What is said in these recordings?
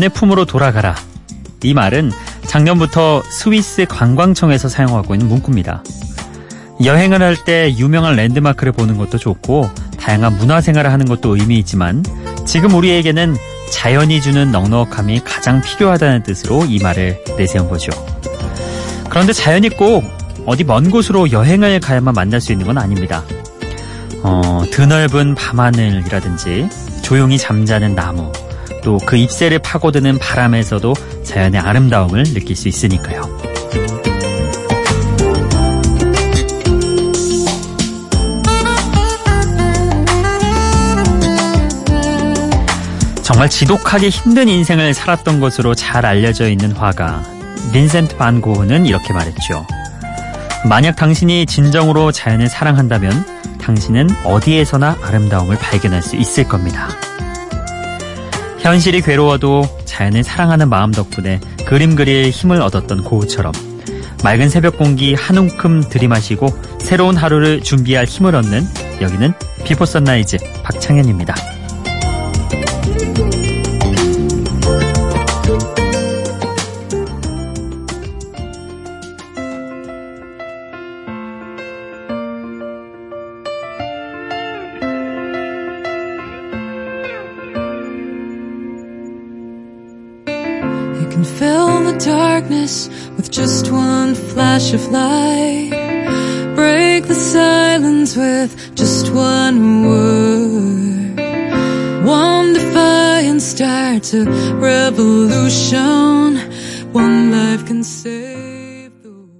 자연의 품으로 돌아가라. 이 말은 작년부터 스위스 관광청에서 사용하고 있는 문구입니다. 여행을 할 때 유명한 랜드마크를 보는 것도 좋고 다양한 문화생활을 하는 것도 의미 있지만 지금 우리에게는 자연이 주는 넉넉함이 가장 필요하다는 뜻으로 이 말을 내세운 거죠. 그런데 자연이 꼭 어디 먼 곳으로 여행을 가야만 만날 수 있는 건 아닙니다. 어, 드넓은 밤하늘이라든지 조용히 잠자는 나무, 또 그 잎새를 파고드는 바람에서도 자연의 아름다움을 느낄 수 있으니까요. 정말 지독하게 힘든 인생을 살았던 것으로 잘 알려져 있는 화가 빈센트 반 고흐는 이렇게 말했죠. 만약 당신이 진정으로 자연을 사랑한다면 당신은 어디에서나 아름다움을 발견할 수 있을 겁니다. 현실이 괴로워도 자연을 사랑하는 마음 덕분에 그림 그릴 힘을 얻었던 고흐처럼 맑은 새벽 공기 한 움큼 들이마시고 새로운 하루를 준비할 힘을 얻는 여기는 Before Sunrise 박창현입니다. Can fill the darkness with just one flash of light. Break the silence with just one word. One defiant start to revolution. One life can save the world.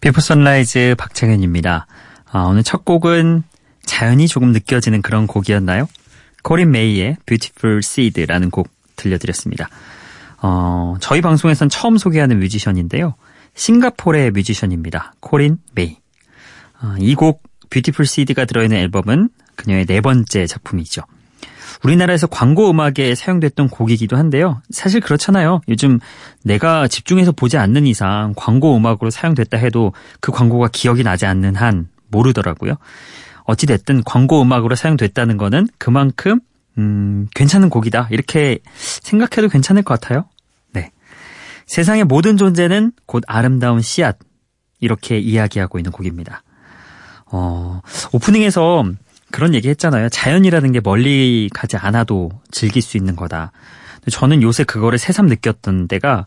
비포 선라이즈 박창현입니다. 아, 오늘 첫 곡은 자연이 조금 느껴지는 그런 곡이었나요? 코린 메이의 Beautiful Seed라는 곡 들려드렸습니다. 어, 저희 방송에선 처음 소개하는 뮤지션인데요. 싱가포르의 뮤지션입니다. 코린 메이. 어, 이곡 Beautiful Seed가 들어있는 앨범은 그녀의 네 번째 작품이죠. 우리나라에서 광고 음악에 사용됐던 곡이기도 한데요. 사실 그렇잖아요. 요즘 내가 집중해서 보지 않는 이상 광고 음악으로 사용됐다 해도 그 광고가 기억이 나지 않는 한 모르더라고요. 어찌됐든 광고 음악으로 사용됐다는 거는 그만큼 음, 괜찮은 곡이다. 이렇게 생각해도 괜찮을 것 같아요. 네. 세상의 모든 존재는 곧 아름다운 씨앗. 이렇게 이야기하고 있는 곡입니다. 어, 오프닝에서 그런 얘기 했잖아요. 자연이라는 게 멀리 가지 않아도 즐길 수 있는 거다. 저는 요새 그거를 새삼 느꼈던 때가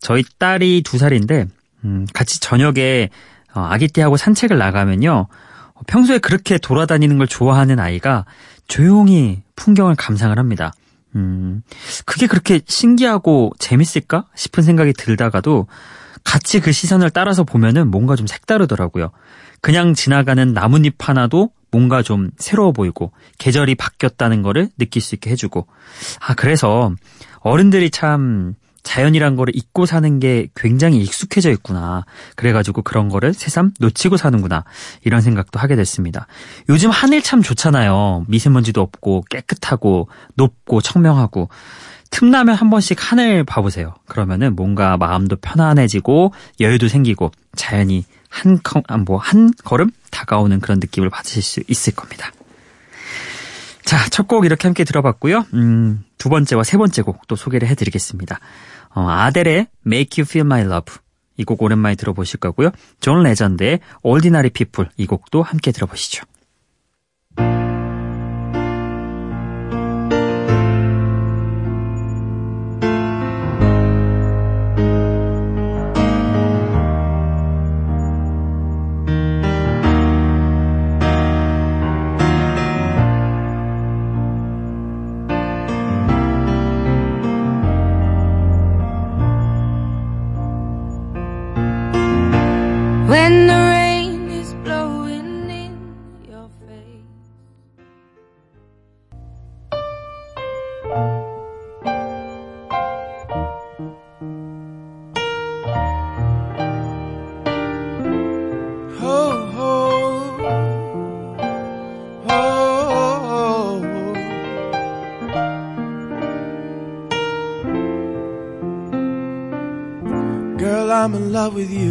저희 딸이 두 살인데, 음, 같이 저녁에 어, 아기 띠하고 산책을 나가면요. 평소에 그렇게 돌아다니는 걸 좋아하는 아이가 조용히 풍경을 감상을 합니다. 음, 그게 그렇게 신기하고 재밌을까 싶은 생각이 들다가도 같이 그 시선을 따라서 보면은 뭔가 좀 색다르더라고요. 그냥 지나가는 나뭇잎 하나도 뭔가 좀 새로워 보이고 계절이 바뀌었다는 거를 느낄 수 있게 해주고 아 그래서 어른들이 참 자연이란 거를 잊고 사는 게 굉장히 익숙해져 있구나. 그래가지고 그런 거를 새삼 놓치고 사는구나. 이런 생각도 하게 됐습니다. 요즘 하늘 참 좋잖아요. 미세먼지도 없고 깨끗하고 높고 청명하고. 틈나면 한 번씩 하늘 봐보세요. 그러면은 뭔가 마음도 편안해지고 여유도 생기고 자연이 한, 뭐, 한 걸음 다가오는 그런 느낌을 받으실 수 있을 겁니다. 자, 첫 곡 이렇게 함께 들어봤고요. 음, 두 번째와 세 번째 곡 또 소개를 해드리겠습니다. 어, 아델의 Make You Feel My Love 이 곡 오랜만에 들어보실 거고요. 존 레전드의 Ordinary People 이 곡도 함께 들어보시죠. Love with you.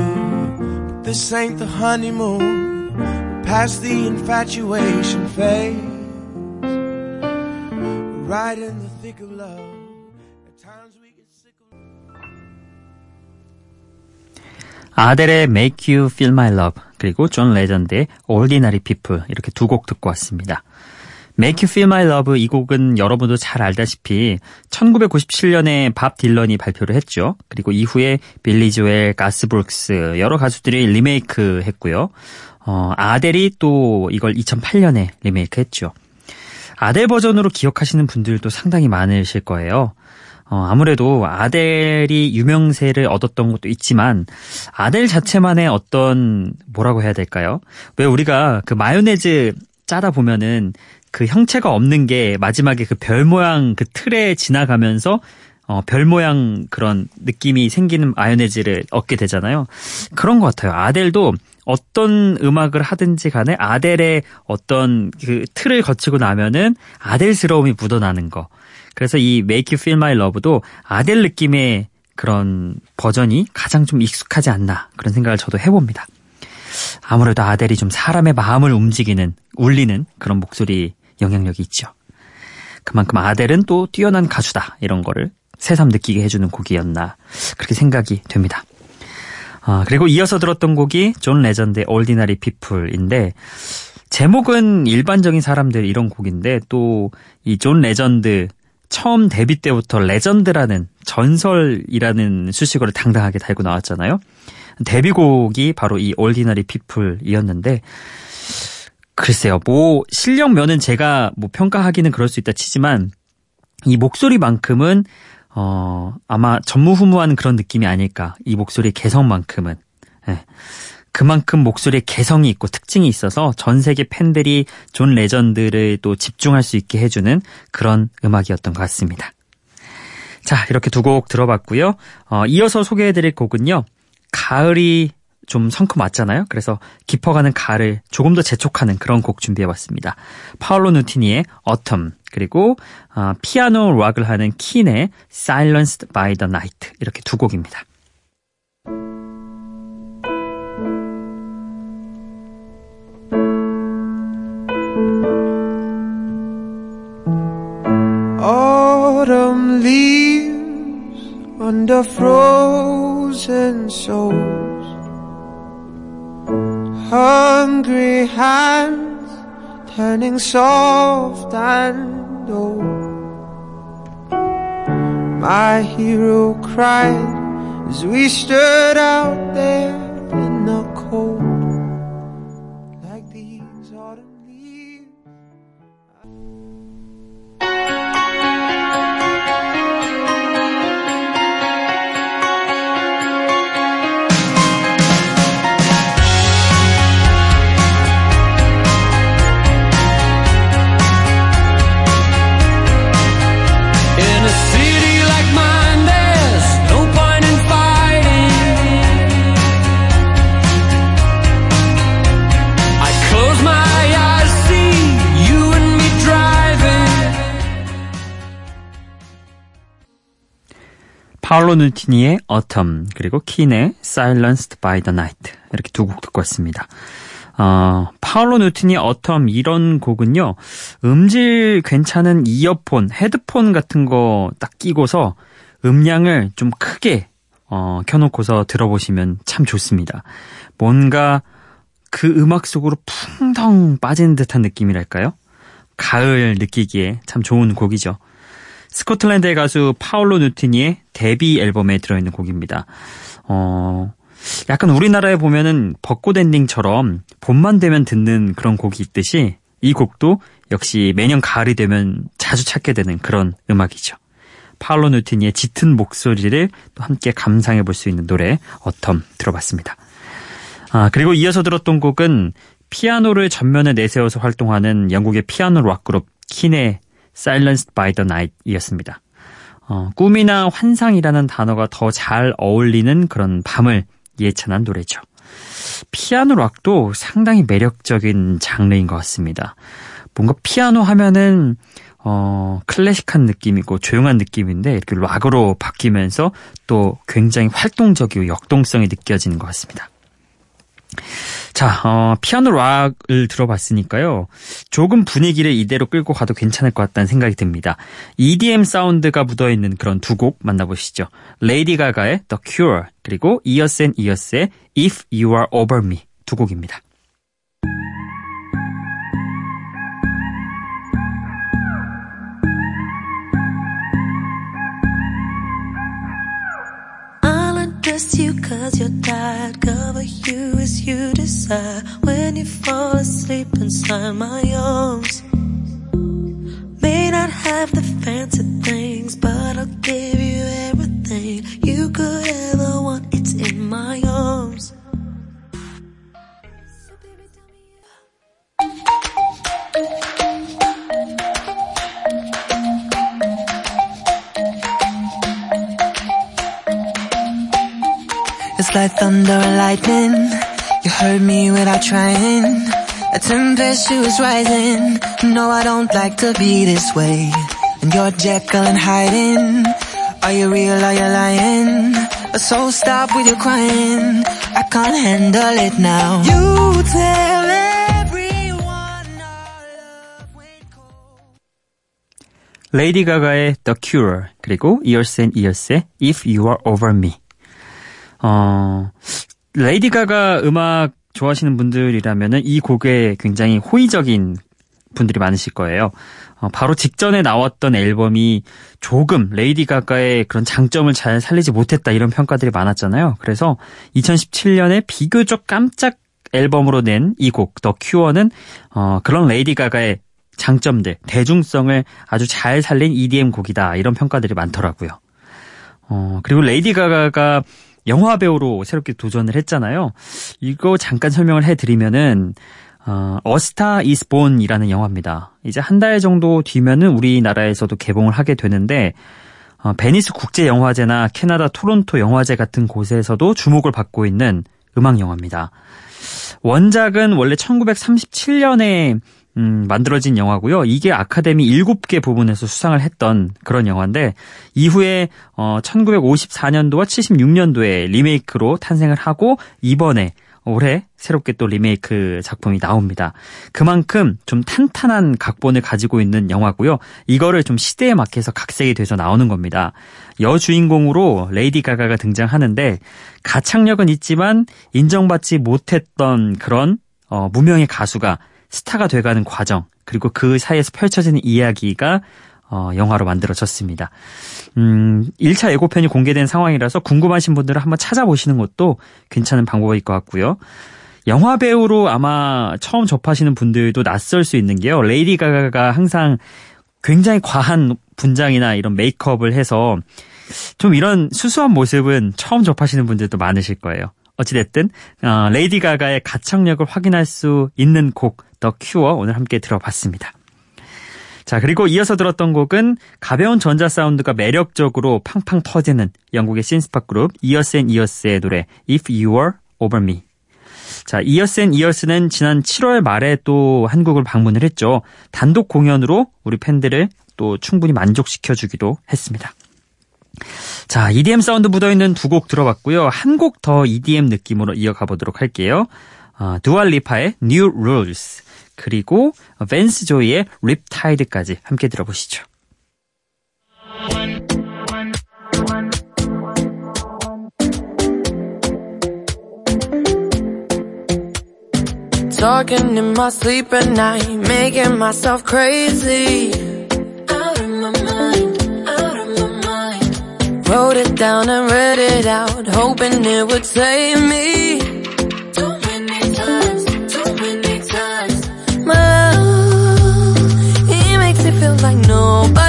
But this ain't the honeymoon. We're past the infatuation phase. right in the thick of love. At times we get sick of 아델의 Make You Feel My Love 그리고 존 레전드의 Ordinary People 이렇게 두 곡 듣고 왔습니다. Make You Feel My Love 이 곡은 여러분도 잘 알다시피 1997년에 밥 딜런이 발표를 했죠. 그리고 이후에 빌리 조엘, 가스 브룩스 여러 가수들이 리메이크 했고요. 어, 아델이 또 이걸 2008년에 리메이크 했죠. 아델 버전으로 기억하시는 분들도 상당히 많으실 거예요. 어, 아무래도 아델이 유명세를 얻었던 것도 있지만 아델 자체만의 어떤 뭐라고 해야 될까요? 왜 우리가 그 마요네즈 짜다 보면은 그 형체가 없는 게 마지막에 그 별 모양 그 틀에 지나가면서 어, 별 모양 그런 느낌이 생기는 마요네즈를 얻게 되잖아요. 그런 것 같아요. 아델도 어떤 음악을 하든지 간에 아델의 어떤 그 틀을 거치고 나면은 아델스러움이 묻어나는 거. 그래서 이 Make You Feel My Love도 아델 느낌의 그런 버전이 가장 좀 익숙하지 않나 그런 생각을 저도 해봅니다. 아무래도 아델이 좀 사람의 마음을 움직이는 울리는 그런 목소리 영향력이 있죠. 그만큼 아델은 또 뛰어난 가수다 이런 거를 새삼 느끼게 해주는 곡이었나 그렇게 생각이 됩니다. 아, 그리고 이어서 들었던 곡이 존 레전드의 Ordinary People인데 제목은 일반적인 사람들 이런 곡인데 또 이 존 레전드 처음 데뷔 때부터 레전드라는 전설이라는 수식어를 당당하게 달고 나왔잖아요. 데뷔곡이 바로 이 Ordinary People이었는데 글쎄요, 뭐 실력 면은 제가 뭐 평가하기는 그럴 수 있다 치지만 이 목소리만큼은 어 아마 전무후무한 그런 느낌이 아닐까. 이 목소리 개성만큼은 예. 그만큼 목소리에 개성이 있고 특징이 있어서 전 세계 팬들이 존 레전드를 또 집중할 수 있게 해주는 그런 음악이었던 것 같습니다. 자, 이렇게 두 곡 들어봤고요. 어, 이어서 소개해드릴 곡은요. 가을이 좀 성큼 왔잖아요. 그래서 깊어가는 가을을 조금 더 재촉하는 그런 곡 준비해봤습니다. 파울로 누티니의 Autumn 그리고 어, 피아노 락을 하는 킨의 Silenced by the Night 이렇게 두 곡입니다. autumn. Hungry hands turning soft and old. My hero cried as we stood out there 파울로 누티니의 Autumn 그리고 킨의 Silenced by the Night 이렇게 두 곡 듣고 왔습니다. 어, 파울로 누티니 Autumn 이런 곡은요 음질 괜찮은 이어폰, 헤드폰 같은 거 딱 끼고서 음량을 좀 크게 어, 켜놓고서 들어보시면 참 좋습니다. 뭔가 그 음악 속으로 풍덩 빠지는 듯한 느낌이랄까요? 가을 느끼기에 참 좋은 곡이죠. 스코틀랜드의 가수 파울로 누티니의 데뷔 앨범에 들어있는 곡입니다. 어, 약간 우리나라에 보면은 벚꽃 엔딩처럼 봄만 되면 듣는 그런 곡이 있듯이 이 곡도 역시 매년 가을이 되면 자주 찾게 되는 그런 음악이죠. 파울로 누티니의 짙은 목소리를 또 함께 감상해 볼 수 있는 노래 Autumn 들어봤습니다. 아, 그리고 이어서 들었던 곡은 피아노를 전면에 내세워서 활동하는 영국의 피아노 락 그룹 킨의 Silenced by the Night 이었습니다. 어, 꿈이나 환상이라는 단어가 더 잘 어울리는 그런 밤을 예찬한 노래죠. 피아노 락도 상당히 매력적인 장르인 것 같습니다. 뭔가 피아노 하면은 어, 클래식한 느낌이고 조용한 느낌인데 이렇게 락으로 바뀌면서 또 굉장히 활동적이고 역동성이 느껴지는 것 같습니다. 자, 어, 피아노 락을 들어봤으니까요. 조금 분위기를 이대로 끌고 가도 괜찮을 것 같다는 생각이 듭니다. EDM 사운드가 묻어있는 그런 두 곡 만나보시죠. 레이디 가가의 The Cure 그리고 Years & Years의 If You're Over Me 두 곡입니다. Cause you're tired. When you fall asleep inside my arms. May not have the fancy You heard me without trying. A temptation is rising. No, I don't like to be this way. And you're Jekyll and hiding. Are you real? Are you lying? So stop with your crying. I can't handle it now. You tell everyone our love went cold. 레이디 가가의 The Cure 그리고 Ears and Ears의 If You Are Over Me 어, 레이디 가가 음악 좋아하시는 분들이라면은 이 곡에 굉장히 호의적인 분들이 많으실 거예요. 어, 바로 직전에 나왔던 앨범이 조금 레이디 가가의 그런 장점을 잘 살리지 못했다 이런 평가들이 많았잖아요. 그래서 2017년에 비교적 깜짝 앨범으로 낸 이 곡 The Cure는 어, 그런 레이디 가가의 장점들, 대중성을 아주 잘 살린 EDM 곡이다 이런 평가들이 많더라고요. 어, 그리고 레이디 가가가 영화 배우로 새롭게 도전을 했잖아요. 이거 잠깐 설명을 해드리면은 어, A Star Is Born이라는 영화입니다. 이제 한 달 정도 뒤면은 우리나라에서도 개봉을 하게 되는데 어, 베니스 국제 영화제나 캐나다 토론토 영화제 같은 곳에서도 주목을 받고 있는 음악 영화입니다. 원작은 원래 1937년에 음, 만들어진 영화고요. 이게 아카데미 7개 부분에서 수상을 했던 그런 영화인데 이후에 어, 1954년도와 76년도에 리메이크로 탄생을 하고 이번에 올해 새롭게 또 리메이크 작품이 나옵니다. 그만큼 좀 탄탄한 각본을 가지고 있는 영화고요. 이거를 좀 시대에 맞게서 각색이 돼서 나오는 겁니다. 여주인공으로 레이디 가가가 등장하는데 가창력은 있지만 인정받지 못했던 그런 어, 무명의 가수가 스타가 돼가는 과정 그리고 그 사이에서 펼쳐지는 이야기가 어, 영화로 만들어졌습니다. 음, 1차 예고편이 공개된 상황이라서 궁금하신 분들은 한번 찾아보시는 것도 괜찮은 방법일 것 같고요. 영화 배우로 아마 처음 접하시는 분들도 낯설 수 있는 게요. 레이디 가가가 항상 굉장히 과한 분장이나 이런 메이크업을 해서 좀 이런 수수한 모습은 처음 접하시는 분들도 많으실 거예요. 어찌됐든 어, 레이디 가가의 가창력을 확인할 수 있는 곡 The Cure 오늘 함께 들어봤습니다. 자 그리고 이어서 들었던 곡은 가벼운 전자 사운드가 매력적으로 팡팡 터지는 영국의 신스팝 그룹 이어스 앤 이어스의 노래 If You're Over Me 자, Years & Years는 지난 7월 말에 또 한국을 방문을 했죠. 단독 공연으로 우리 팬들을 또 충분히 만족시켜주기도 했습니다. 자, EDM 사운드 묻어있는 두 곡 들어봤고요. 한 곡 더 EDM 느낌으로 이어가 보도록 할게요. 어, Dua Lipa의 New Rules 그리고 벤스 조이의 립타이드까지 함께 들어보시죠. Talking in my sleep at night, making myself crazy. Wrote it down and read it out, hoping it would save me. Too many times, too many times. My love, he makes me feel like nobody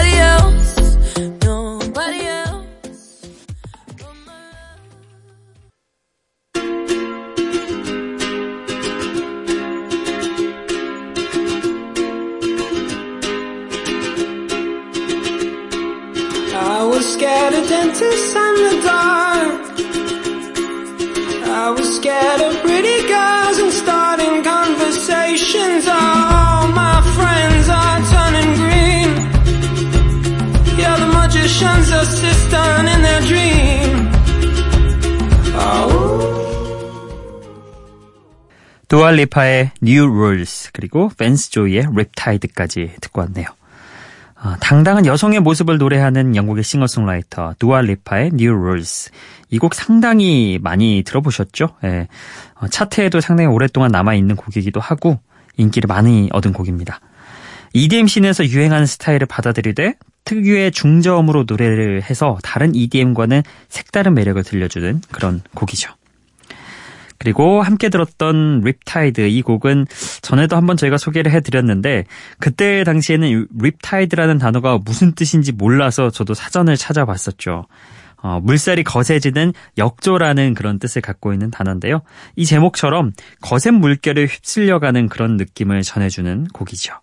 scared of dentists and the dark. I was scared of pretty girls and starting conversations. All my friends are turning green. Yeah, the magician's assistant in their dream. Oh. 두알리파의 New Rules 그리고 펜스 조이의 Riptide까지 듣고 왔네요. 어, 당당한 여성의 모습을 노래하는 영국의 싱어송라이터 두알리파의 New Rules 이 곡 상당히 많이 들어보셨죠? 예. 어, 차트에도 상당히 오랫동안 남아 있는 곡이기도 하고 인기를 많이 얻은 곡입니다. EDM scene에서 유행하는 스타일을 받아들이되 특유의 중저음으로 노래를 해서 다른 EDM과는 색다른 매력을 들려주는 그런 곡이죠. 그리고 함께 들었던 Riptide 이 곡은 전에도 한번 저희가 소개를 해드렸는데 그때 당시에는 Riptide라는 단어가 무슨 뜻인지 몰라서 저도 사전을 찾아봤었죠. 어, 물살이 거세지는 역조라는 그런 뜻을 갖고 있는 단어인데요. 이 제목처럼 거센 물결을 휩쓸려가는 그런 느낌을 전해주는 곡이죠.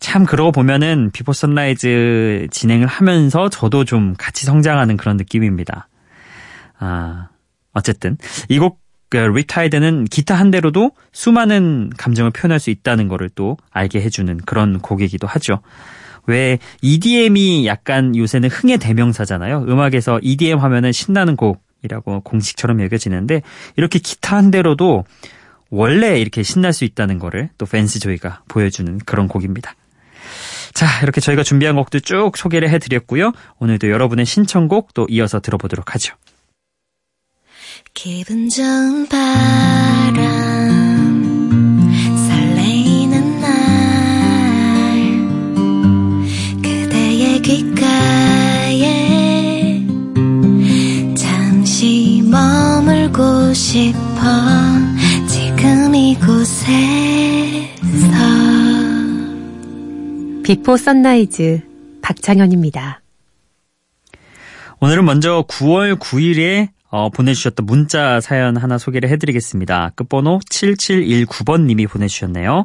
참 그러고 보면은 Before Sunrise 진행을 하면서 저도 좀 같이 성장하는 그런 느낌입니다. 아, 어쨌든 이 곡 그 Riptide는 기타 한 대로도 수많은 감정을 표현할 수 있다는 것을 또 알게 해주는 그런 곡이기도 하죠. 왜 EDM이 약간 요새는 흥의 대명사잖아요. 음악에서 EDM 하면은 신나는 곡이라고 공식처럼 여겨지는데 이렇게 기타 한 대로도 원래 이렇게 신날 수 있다는 거를 또 팬스 조이가 보여주는 그런 곡입니다. 자, 이렇게 저희가 준비한 곡도 쭉 소개를 해드렸고요. 오늘도 여러분의 신청곡 또 이어서 들어보도록 하죠. 기분 좋은 바람 설레이는 날 그대의 귓가에 잠시 머물고 싶어 지금 이곳에서 Before Sunrise 박창현입니다. 오늘은 먼저 9월 9일에 어, 보내주셨던 문자 사연 하나 소개를 해드리겠습니다. 끝번호 7719번님이 보내주셨네요.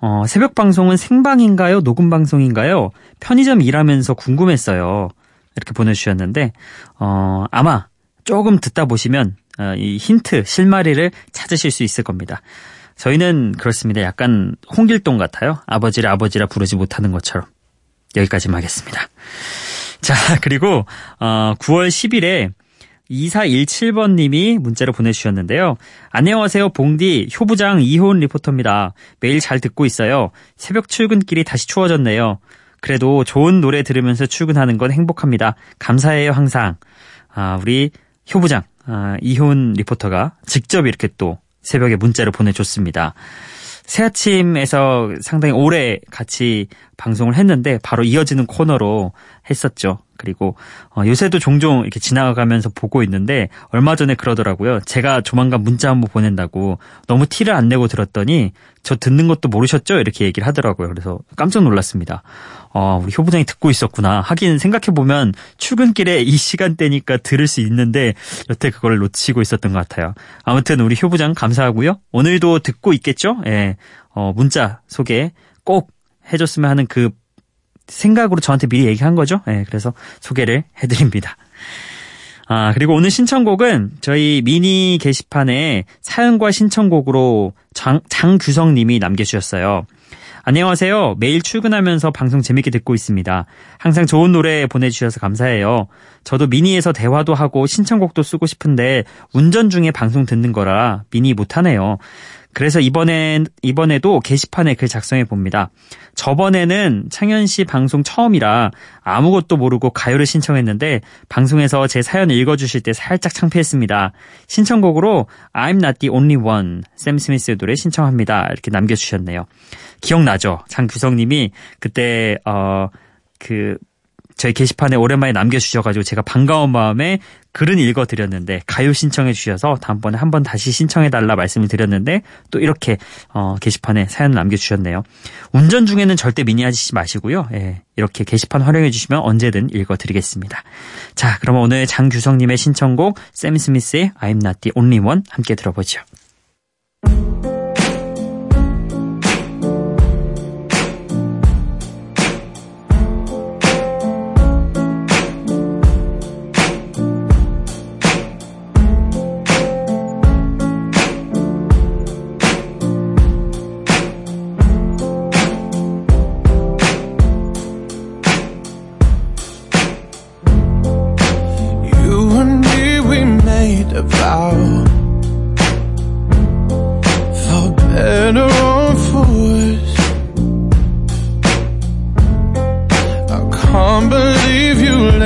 어, 새벽 방송은 생방인가요? 녹음 방송인가요? 편의점 일하면서 궁금했어요. 이렇게 보내주셨는데, 어, 아마 조금 듣다 보시면, 어, 이 힌트, 실마리를 찾으실 수 있을 겁니다. 저희는 그렇습니다. 약간 홍길동 같아요. 아버지를 아버지라 부르지 못하는 것처럼. 여기까지만 하겠습니다. 자, 그리고, 어, 9월 10일에 2417번님이 문자를 보내주셨는데요. 안녕하세요. 봉디 효부장 이호은 리포터입니다. 매일 잘 듣고 있어요. 새벽 출근길이 다시 추워졌네요. 그래도 좋은 노래 들으면서 출근하는 건 행복합니다. 감사해요 항상. 아, 우리 효부장 아, 이호은 리포터가 직접 이렇게 또 새벽에 문자를 보내줬습니다. 새 아침에서 상당히 오래 같이 방송을 했는데 바로 이어지는 코너로 했었죠. 그리고 어, 요새도 종종 이렇게 지나가면서 보고 있는데 얼마 전에 그러더라고요. 제가 조만간 문자 한번 보낸다고 너무 티를 안 내고 들었더니 저 듣는 것도 모르셨죠? 이렇게 얘기를 하더라고요. 그래서 깜짝 놀랐습니다. 어, 우리 효부장이 듣고 있었구나. 하긴 생각해 보면 출근길에 이 시간대니까 들을 수 있는데 여태 그걸 놓치고 있었던 것 같아요. 아무튼 우리 효부장 감사하고요. 오늘도 듣고 있겠죠? 예. 어, 문자 소개 꼭 해줬으면 하는 그 생각으로 저한테 미리 얘기한 거죠. 네, 그래서 소개를 해드립니다. 아, 그리고 오늘 신청곡은 저희 미니 게시판에 사연과 신청곡으로 장, 장규성 님이 남겨주셨어요. 안녕하세요. 매일 출근하면서 방송 재밌게 듣고 있습니다. 항상 좋은 노래 보내주셔서 감사해요. 저도 미니에서 대화도 하고 신청곡도 쓰고 싶은데 운전 중에 방송 듣는 거라 미니 못하네요. 그래서 이번엔, 이번에도 게시판에 글 작성해 봅니다. 저번에는 창현 씨 방송 처음이라 아무것도 모르고 가요를 신청했는데 방송에서 제 사연 읽어주실 때 살짝 창피했습니다. 신청곡으로 I'm not the only one 샘 스미스의 노래 신청합니다. 이렇게 남겨주셨네요. 기억나죠? 장규성님이 그때 어그 저희 게시판에 오랜만에 남겨주셔가지고 제가 반가운 마음에 글은 읽어드렸는데 가요 신청해 주셔서 다음번에 한 번 다시 신청해달라 말씀을 드렸는데 또 이렇게 어, 게시판에 사연을 남겨주셨네요. 운전 중에는 절대 미니하지 마시고요. 예, 이렇게 게시판 활용해 주시면 언제든 읽어드리겠습니다. 자, 그러면 오늘 장규성님의 신청곡 샘 스미스의 I'm Not The Only One 함께 들어보죠.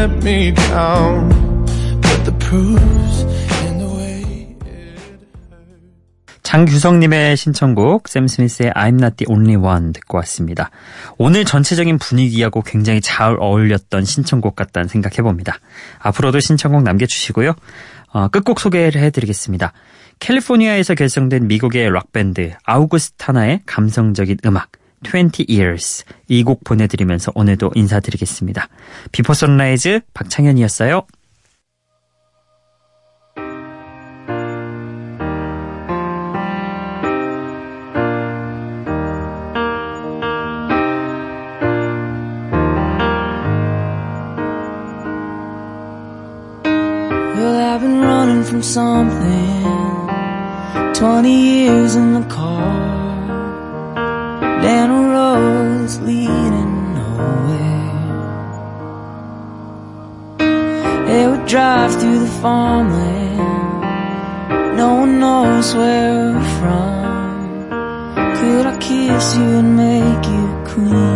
Let me down. But the proof's in the way it 장규성님의 신청곡 샘 스미스의 I'm Not the Only One 듣고 왔습니다. 오늘 전체적인 분위기하고 굉장히 잘 어울렸던 신청곡 같다는 생각해봅니다. 앞으로도 신청곡 남겨주시고요. 어, 끝곡 소개를 해드리겠습니다. 캘리포니아에서 결성된 미국의 락밴드 아우구스타나의 감성적인 음악 20 Years 이 곡 보내드리면서 오늘도 인사드리겠습니다. 비포 선라이즈 박창현이었어요. Well, I've been running from something. 20 years in the car. Drive through the farmland. No one knows where we're from. Could I kiss you and make you queen?